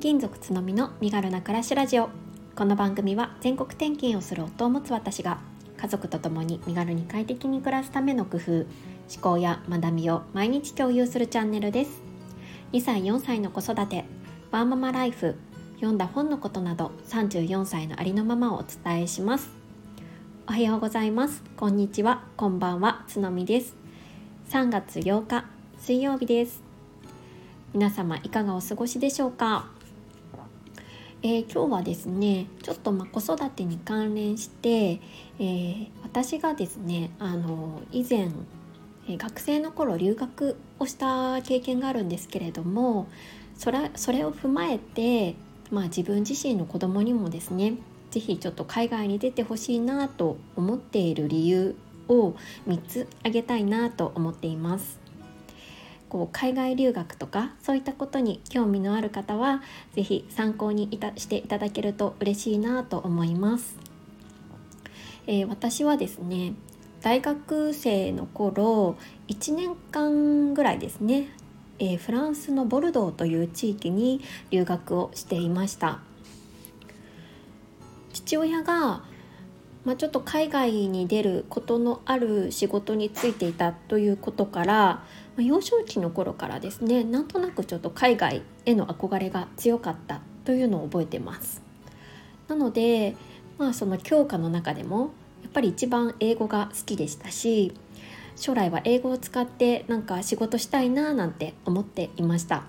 勤族つのみの身軽な暮らしラジオ。この番組は全国転勤をする夫を持つ私が家族と共に身軽に快適に暮らすための工夫思考や学びを毎日共有するチャンネルです。2歳4歳の子育てワーママライフ読んだ本のことなど34歳のありのままをお伝えします。おはようございます。こんにちは。こんばんは。つのみです。3月8日水曜日です。皆様いかがお過ごしでしょうか、えー、今日はですねちょっとま子育てに関連して、えー、私がですねあの以前え学生の頃留学をした経験があるんですけれどもそれそれを踏まえて、まあ、自分自身の子供にもですね是非ちょっと海外に出てほしいなと思っている理由を3つ挙げたいなと思っています。こう海外留学とかそういったことに興味のある方は是非参考にいたしていただけると嬉しいなと思います。えー、私はですね大学生の頃1年間ぐらいですね、えー、フランスのボルドーという地域に留学をしていました父親がまあ、ちょっと海外に出ることのある仕事に就いていたということから、まあ、幼少期の頃からですねなんとなくちょっと海外への憧れが強かったというのを覚えてます。なので、まあ、その教科の中でもやっぱり一番英語が好きでしたし将来は英語を使ってなんか仕事したいななんて思っていました。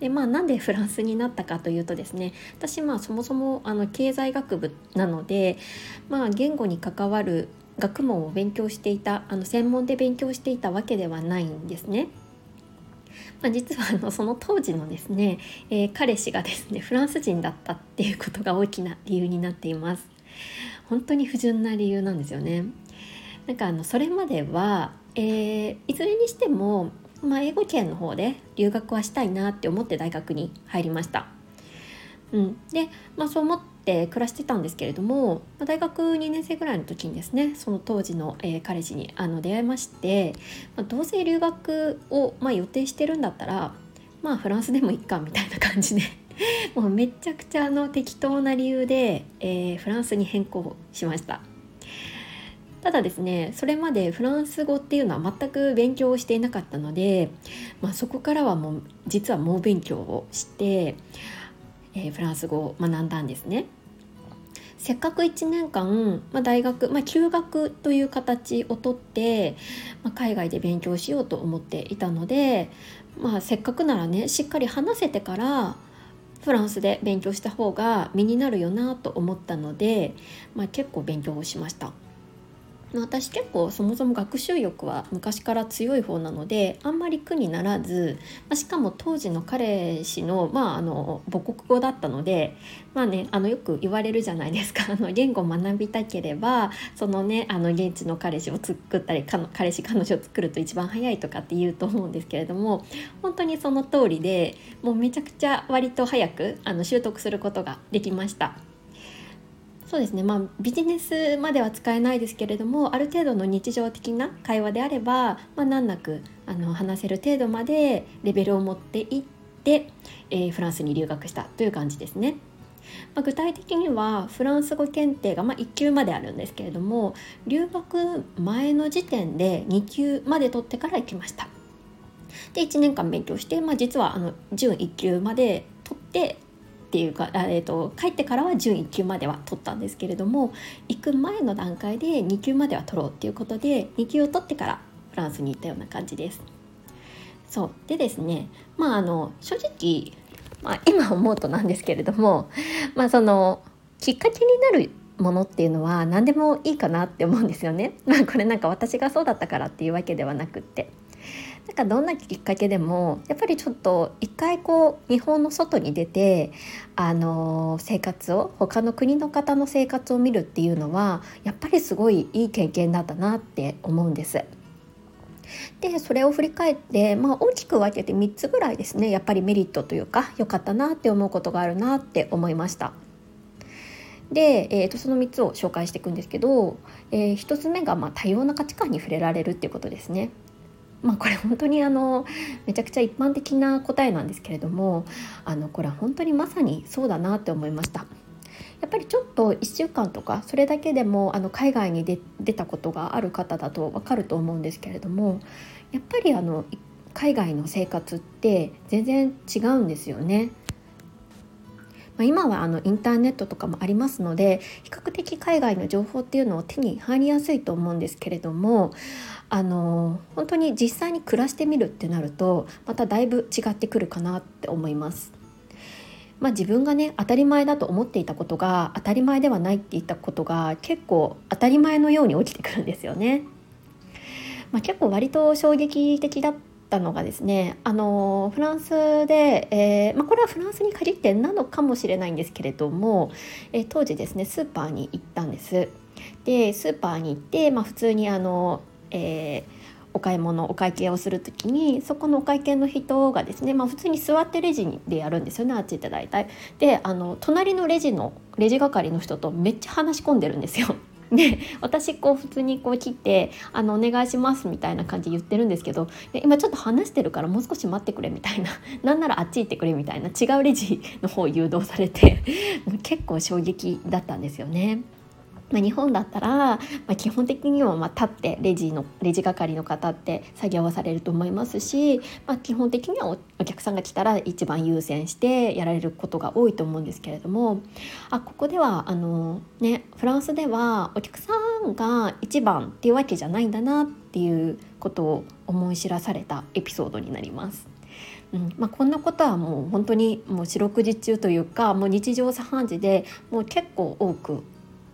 でまあなんでフランスになったかというとですね私まあそもそもあの経済学部なのでまあ言語に関わる学問を勉強していたあの専門で勉強していたわけではないんですね。まあ、実はあのその当時のですね、えー、彼氏がですねフランス人だったっていうことが大きな理由になっています。本当に不純な理由なんですよね。なんかあのそれまでは、えー、いずれにしてもまあ、英語圏の方で留学はしたいなって思って大学に入りました。うん、で、まあ、そう思って暮らしてたんですけれども、大学2年生ぐらいの時にですねその当時の、えー、彼氏にあの出会いまして、まあ、どうせ留学を、まあ、予定してるんだったらまあフランスでもいっかみたいな感じで もうめちゃくちゃあの適当な理由で、えー、フランスに変更しました。ただですねそれまでフランス語っていうのは全く勉強をしていなかったので、まあ、そこからはもう実は猛勉強をして、えー、フランス語を学んだんですね。せっかく1年間、まあ、大学、まあ、休学という形をとって、まあ、海外で勉強しようと思っていたので、まあ、せっかくならねしっかり話せてからフランスで勉強した方が身になるよなと思ったので、まあ、結構勉強をしました。私結構そもそも学習欲は昔から強い方なのであんまり苦にならず、ま、しかも当時の彼氏の,、まあ、あの母国語だったので、まあね、あのよく言われるじゃないですか あの言語を学びたければそのねあの現地の彼氏を作ったり彼氏彼女を作ると一番早いとかって言うと思うんですけれども本当にその通りでもうめちゃくちゃ割と早くあの習得することができました。そうですねまあビジネスまでは使えないですけれどもある程度の日常的な会話であれば、まあ、難なくあの話せる程度までレベルを持っていって、えー、フランスに留学したという感じですね。まあ、具体的にはフランス語検定がま1級まであるんですけれども留学前の時点で2級まで取ってから行きました。で1年間勉強して、まあ、実はあの準1級まで取ってっていうか、えーと、帰ってからは準1級までは取ったんですけれども行く前の段階で2級までは取ろうっていうことで2級を取ってからフランスに行ったような感じです。そうでですねまああの正直、まあ、今思うとなんですけれどもまあそのきっかけになるものっていうのは何でもいいかなって思うんですよね。まあこれなんか私がそうだったからっていうわけではなくって。なんかどんなきっかけでもやっぱりちょっと一回こう日本の外に出てあの生活を他の国の方の生活を見るっていうのはやっぱりすごいいい経験だったなって思うんです。でそれを振り返って、まあ、大きく分けて3つぐらいですねやっぱりメリットというか良かったなって思うことがあるなって思いました。で、えー、とその3つを紹介していくんですけど、えー、1つ目がまあ多様な価値観に触れられるっていうことですね。まあこれ本当にあのめちゃくちゃ一般的な答えなんですけれどもあのこれは本当にまさにそうだなって思いました。やっぱりちょっと1週間とかそれだけでもあの海外に出たことがある方だと分かると思うんですけれどもやっぱりあの海外の生活って全然違うんですよね。まあ、今はあのインターネットとかもありますので比較的海外の情報っていうのを手に入りやすいと思うんですけれどもあの本当に実際に暮らしてみるってなるとまただいぶ違ってくるかなって思います。まあ、自分がね当たり前だと思っていたことが当たり前ではないって言ったことが結構当たり前のように起きてくるんですよね。まあ、結構割と衝撃的だったのがですねあのフランスで、えー、まあ、これはフランスに限ってなのかもしれないんですけれども、えー、当時ですねスーパーに行ったんです。でスーパーに行って、まあ、普通にあの、えーお買い物お会計をする時にそこのお会計の人がですね、まあ、普通に座ってレジでやるんですよねあっちって大体。であの隣のレジのレジ係の人とめっちゃ話し込んでるんですよ。で私こう普通にこう切って「あのお願いします」みたいな感じで言ってるんですけど今ちょっと話してるからもう少し待ってくれみたいな なんならあっち行ってくれみたいな違うレジの方を誘導されて 結構衝撃だったんですよね。まあ、日本だったら、まあ、基本的にはま立ってレジのレジ係の方って作業はされると思いますし、まあ、基本的にはお客さんが来たら一番優先してやられることが多いと思うんですけれどもあここではあの、ね、フランスではお客さんが一番っていうわけじゃないんだなっていうことを思い知らされたエピソードになります。うんまあ、こんなことはもう本当にもう四六時中というかもう日常茶飯事でもう結構多く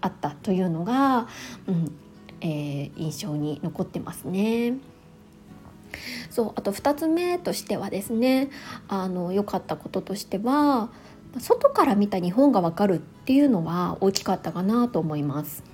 あったというのが、うんえー、印象に残ってますね。そうあと2つ目としてはですねあの良かったこととしては外から見た日本がわかるっていうのは大きかったかなと思います。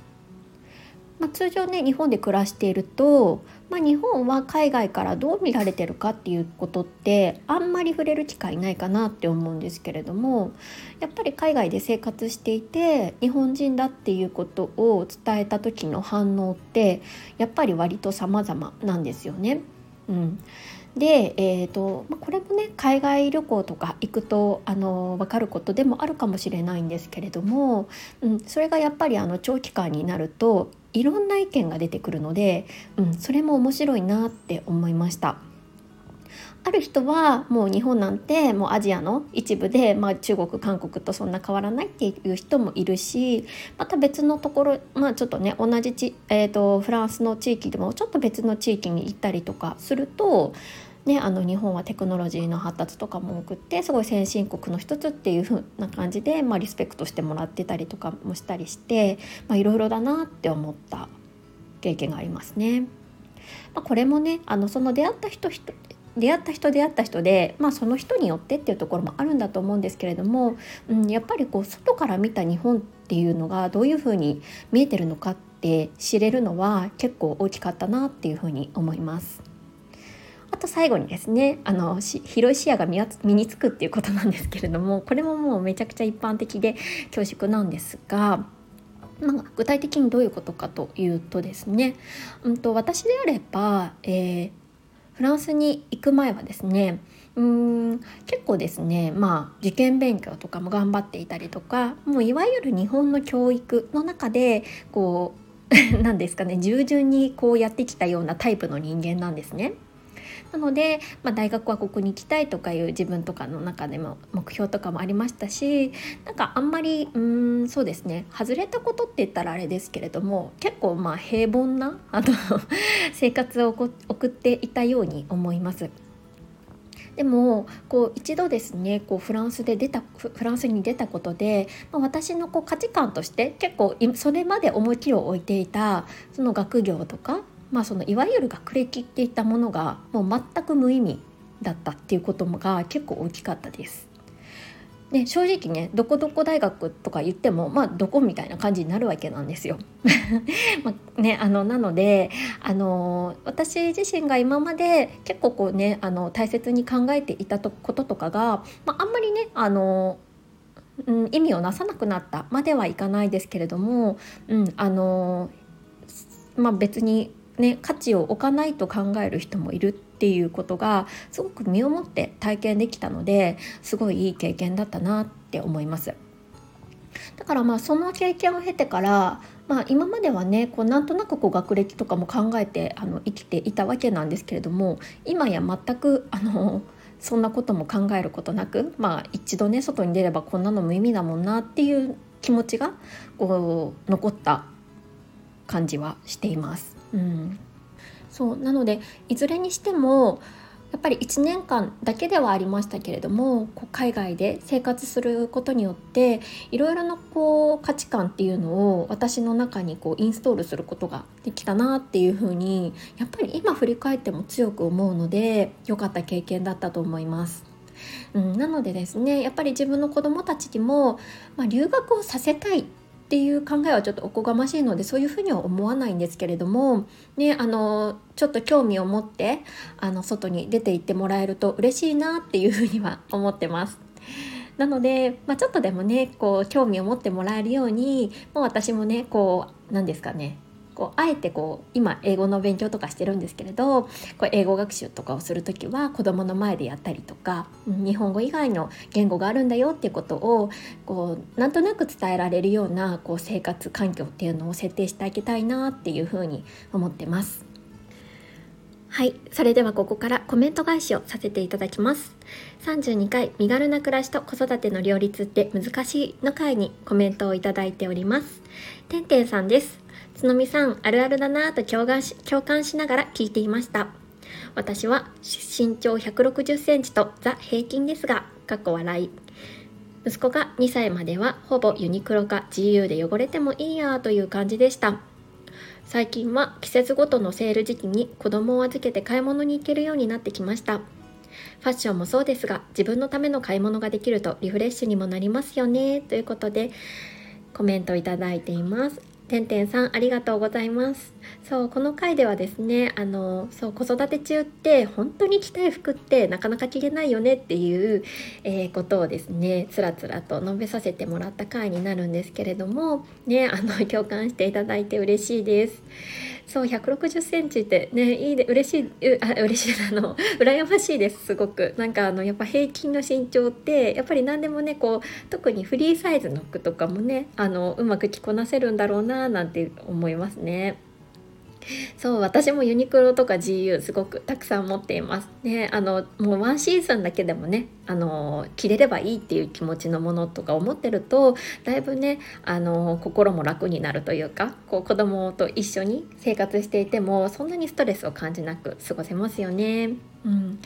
まあ、通常ね日本で暮らしていると、まあ、日本は海外からどう見られてるかっていうことってあんまり触れる機会ないかなって思うんですけれどもやっぱり海外で生活していて日本人だっていうことを伝えた時の反応ってやっぱり割と様々なんですよね。うん、で、えーとまあ、これもね海外旅行とか行くとあの分かることでもあるかもしれないんですけれども、うん、それがやっぱりあの長期間になるといろんな意見が出てくるので、うん、それも面白いなって思いました。ある人はもう日本なんてもうアジアの一部で、まあ、中国韓国とそんな変わらないっていう人もいるしまた別のところ、まあ、ちょっとね同じち、えーと、フランスの地域でもちょっと別の地域に行ったりとかするとね、あの日本はテクノロジーの発達とかも多くってすごい先進国の一つっていう風な感じで、まあ、リスペクトしてもらってたりとかもしたりしていろいろだなって思った経験がありますね。まあ、これもねあのその出会った人出会った人出会った人で、まあ、その人によってっていうところもあるんだと思うんですけれども、うん、やっぱりこう外から見た日本っていうのがどういうふうに見えてるのかって知れるのは結構大きかったなっていうふうに思います。あと最後にですねあの広い視野が身につくっていうことなんですけれどもこれももうめちゃくちゃ一般的で恐縮なんですが。まあ、具体的にどういうことかというとですね、うんと、私であれば、えー、フランスに行く前はですねうん結構ですねまあ受験勉強とかも頑張っていたりとかもういわゆる日本の教育の中でこう 何ですかね従順にこうやってきたようなタイプの人間なんですね。なので、まあ、大学はここに行きたいとかいう自分とかの中でも目標とかもありましたしなんかあんまりうんそうですね外れたことって言ったらあれですけれども結構まあ平凡なあの 生活を送っていたように思います。でもこう一度ですねこうフランスで出たフランスに出たことで、まあ、私のこう価値観として結構それまで重きを置いていたその学業とかまあ、そのいわゆる学歴っていったものがもう全く無意味だったっていうことが結構大きかったです。で正直ねどこどこ大学とか言ってもまあどこみたいな感じになるわけなんですよ。まあね、あのなのであの私自身が今まで結構こうねあの大切に考えていたこととかが、まあ、あんまりねあのうん、意味をなさなくなったまではいかないですけれども、うんあのまあ、別にね、価値を置かないと考える人もいるっていうことがすごく身をもって体験できたのですごいいい経験だったなって思います。だからまあその経験を経てから、まあ、今まではねこうなんとなくこう学歴とかも考えてあの生きていたわけなんですけれども今や全くあのそんなことも考えることなく、まあ、一度ね外に出ればこんなの無意味だもんなっていう気持ちがこう残った感じはしています。うん、そう。なのでいずれにしてもやっぱり1年間だけではありましたけれどもこう海外で生活することによっていろいろなこう価値観っていうのを私の中にこうインストールすることができたなっていうふうにやっぱり今振り返っても強く思うので良かった経験だったと思います。うん、なのでですねやっぱり自分の子どもたちにも、まあ、留学をさせたいっっていう考えはちょっとおこがましいのでそういうふうには思わないんですけれども、ね、あのちょっと興味を持ってあの外に出て行ってもらえると嬉しいなっていうふうには思ってます。なので、まあ、ちょっとでもねこう興味を持ってもらえるようにもう私もねこう何ですかねこうあえてこう今英語の勉強とかしてるんですけれどこう英語学習とかをする時は子どもの前でやったりとか日本語以外の言語があるんだよっていうことをこうなんとなく伝えられるようなこう生活環境っていうのを設定してあげたいなっていうふうに思ってます。はい。それではここからコメント返しをさせていただきます。32回身軽な暮らしと子育ての両立って難しいの回にコメントをいただいております。てんてんさんです。つのみさん、あるあるだなぁと共感し共感しながら聞いていました。私は身長160センチとザ平均ですが、かっこ笑い。息子が2歳まではほぼユニクロか GU で汚れてもいいやという感じでした。最近は季節ごとのセール時期に子供を預けて買い物に行けるようになってきました。ファッションもそうですが自分のための買い物ができるとリフレッシュにもなりますよねということでコメントいただいています。てんてんさんありがとうございます。そうこの回ではですねあのそう子育て中って本当に着たい服ってなかなか着れないよねっていう、えー、ことをですねつらつらと述べさせてもらった回になるんですけれどもねあの共感していただいて嬉しいです。そう160センチってねいいで嬉しいうあ嬉しいあの羨ましいですすごくなんかあのやっぱ平均の身長ってやっぱり何でもねこう特にフリーサイズの服とかもねあのうまく着こなせるんだろうななんて思いますね。そう私もユニクロとか GU すごくたくさん持っています。ねあのもうワンシーズンだけでもねあの着れればいいっていう気持ちのものとか思ってるとだいぶねあの心も楽になるというかこう子供と一緒に生活していてもそんなにストレスを感じなく過ごせますよね。うん。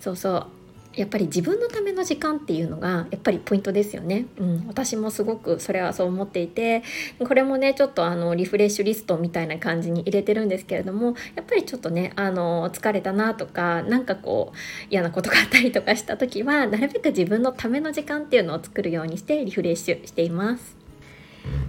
そうそう。やっぱり自分のための時間っていうのがやっぱりポイントですよね、うん、私もすごくそれはそう思っていてこれもねちょっとあのリフレッシュリストみたいな感じに入れてるんですけれどもやっぱりちょっとねあの疲れたなとかなんかこう嫌なことがあったりとかした時はなるべく自分のための時間っていうのを作るようにしてリフレッシュしています。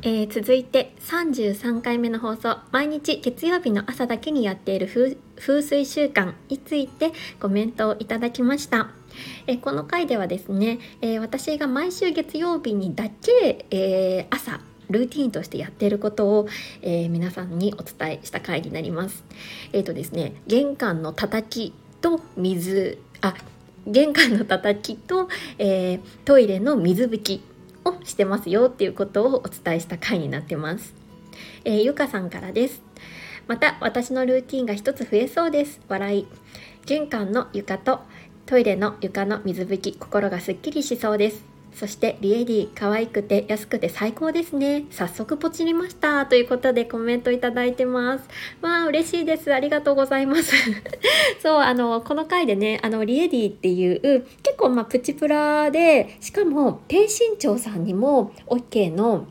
えー、続いて33回目の放送毎日月曜日の朝だけにやっている風水習慣についてコメントをいただきました。えこの回ではですね、えー、私が毎週月曜日にだけ、えー、朝ルーティンとしてやっていることを、えー、皆さんにお伝えした回になります。えっ、とですね、玄関の叩きと水、あ、玄関の叩きと、えトイレの水拭きをしてますよっていうことをお伝えした回になってます。えゆかさんからです。また私のルーティンが一つ増えそうです。笑い。玄関の床とトイレの床の水拭き心がすっきりしそうですそしてリエディ可愛くて安くて最高ですね。早速ポチりました。ということでコメントいただいてます。わあ嬉しいです。ありがとうございます。そうあのこの回でねあのリエディっていう結構まあプチプラでしかも低身長さんにも OK の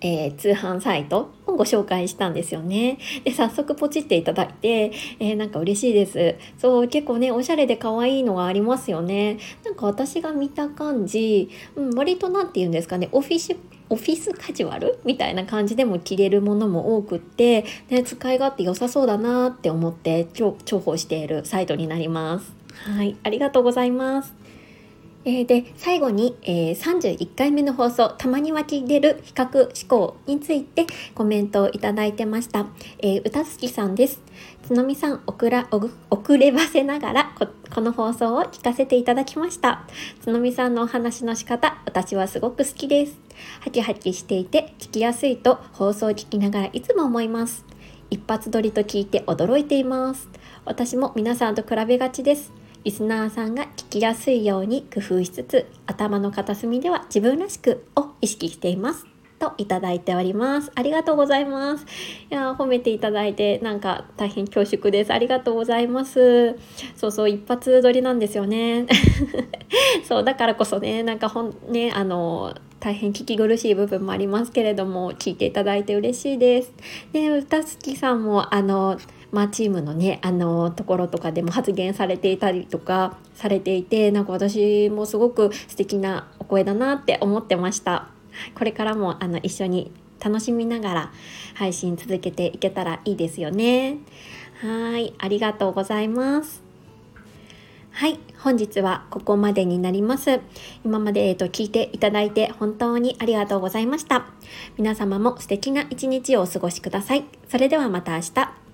えー、通販サイトをご紹介したんですよね。で、早速ポチっていただいて、えー、なんか嬉しいです。そう、結構ね、おしゃれで可愛いのがありますよね。なんか私が見た感じ、うん、割と何て言うんですかね、オフィス、オフィスカジュアルみたいな感じでも着れるものも多くって、ね、使い勝手良さそうだなって思って重宝しているサイトになります。はい、ありがとうございます。えー、で最後に、えー、31回目の放送「たまに湧き出る比較思考」についてコメントをいただいてました、えー、歌月さんです。つのみさん遅ら遅ればせながらここの放送を聞かせていただきました。つのみさんのお話の仕方私はすごく好きです。ハキハキしていて聞きやすいと放送を聞きながらいつも思います。一発撮りと聞いて驚いています。私も皆さんと比べがちです。リスナーさんが聞きやすいように工夫しつつ頭の片隅では自分らしくを意識していますといただいております。ありがとうございます。いや褒めていただいてなんか大変恐縮です。ありがとうございます。そうそう一発撮りなんですよね。そうだからこそねなんかほんねあの大変聞き苦しい部分もありますけれども聞いていただいて嬉しいです。で歌好きさんもあのまあ、チームのねあのところとかでも発言されていたりとかされていてなんか私もすごく素敵なお声だなって思ってましたこれからもあの一緒に楽しみながら配信続けていけたらいいですよねはいありがとうございますはい、本日はここまでになります。今まで、えーと、聞いていただいて本当にありがとうございました。皆様も素敵な一日をお過ごしください。それではまた明日。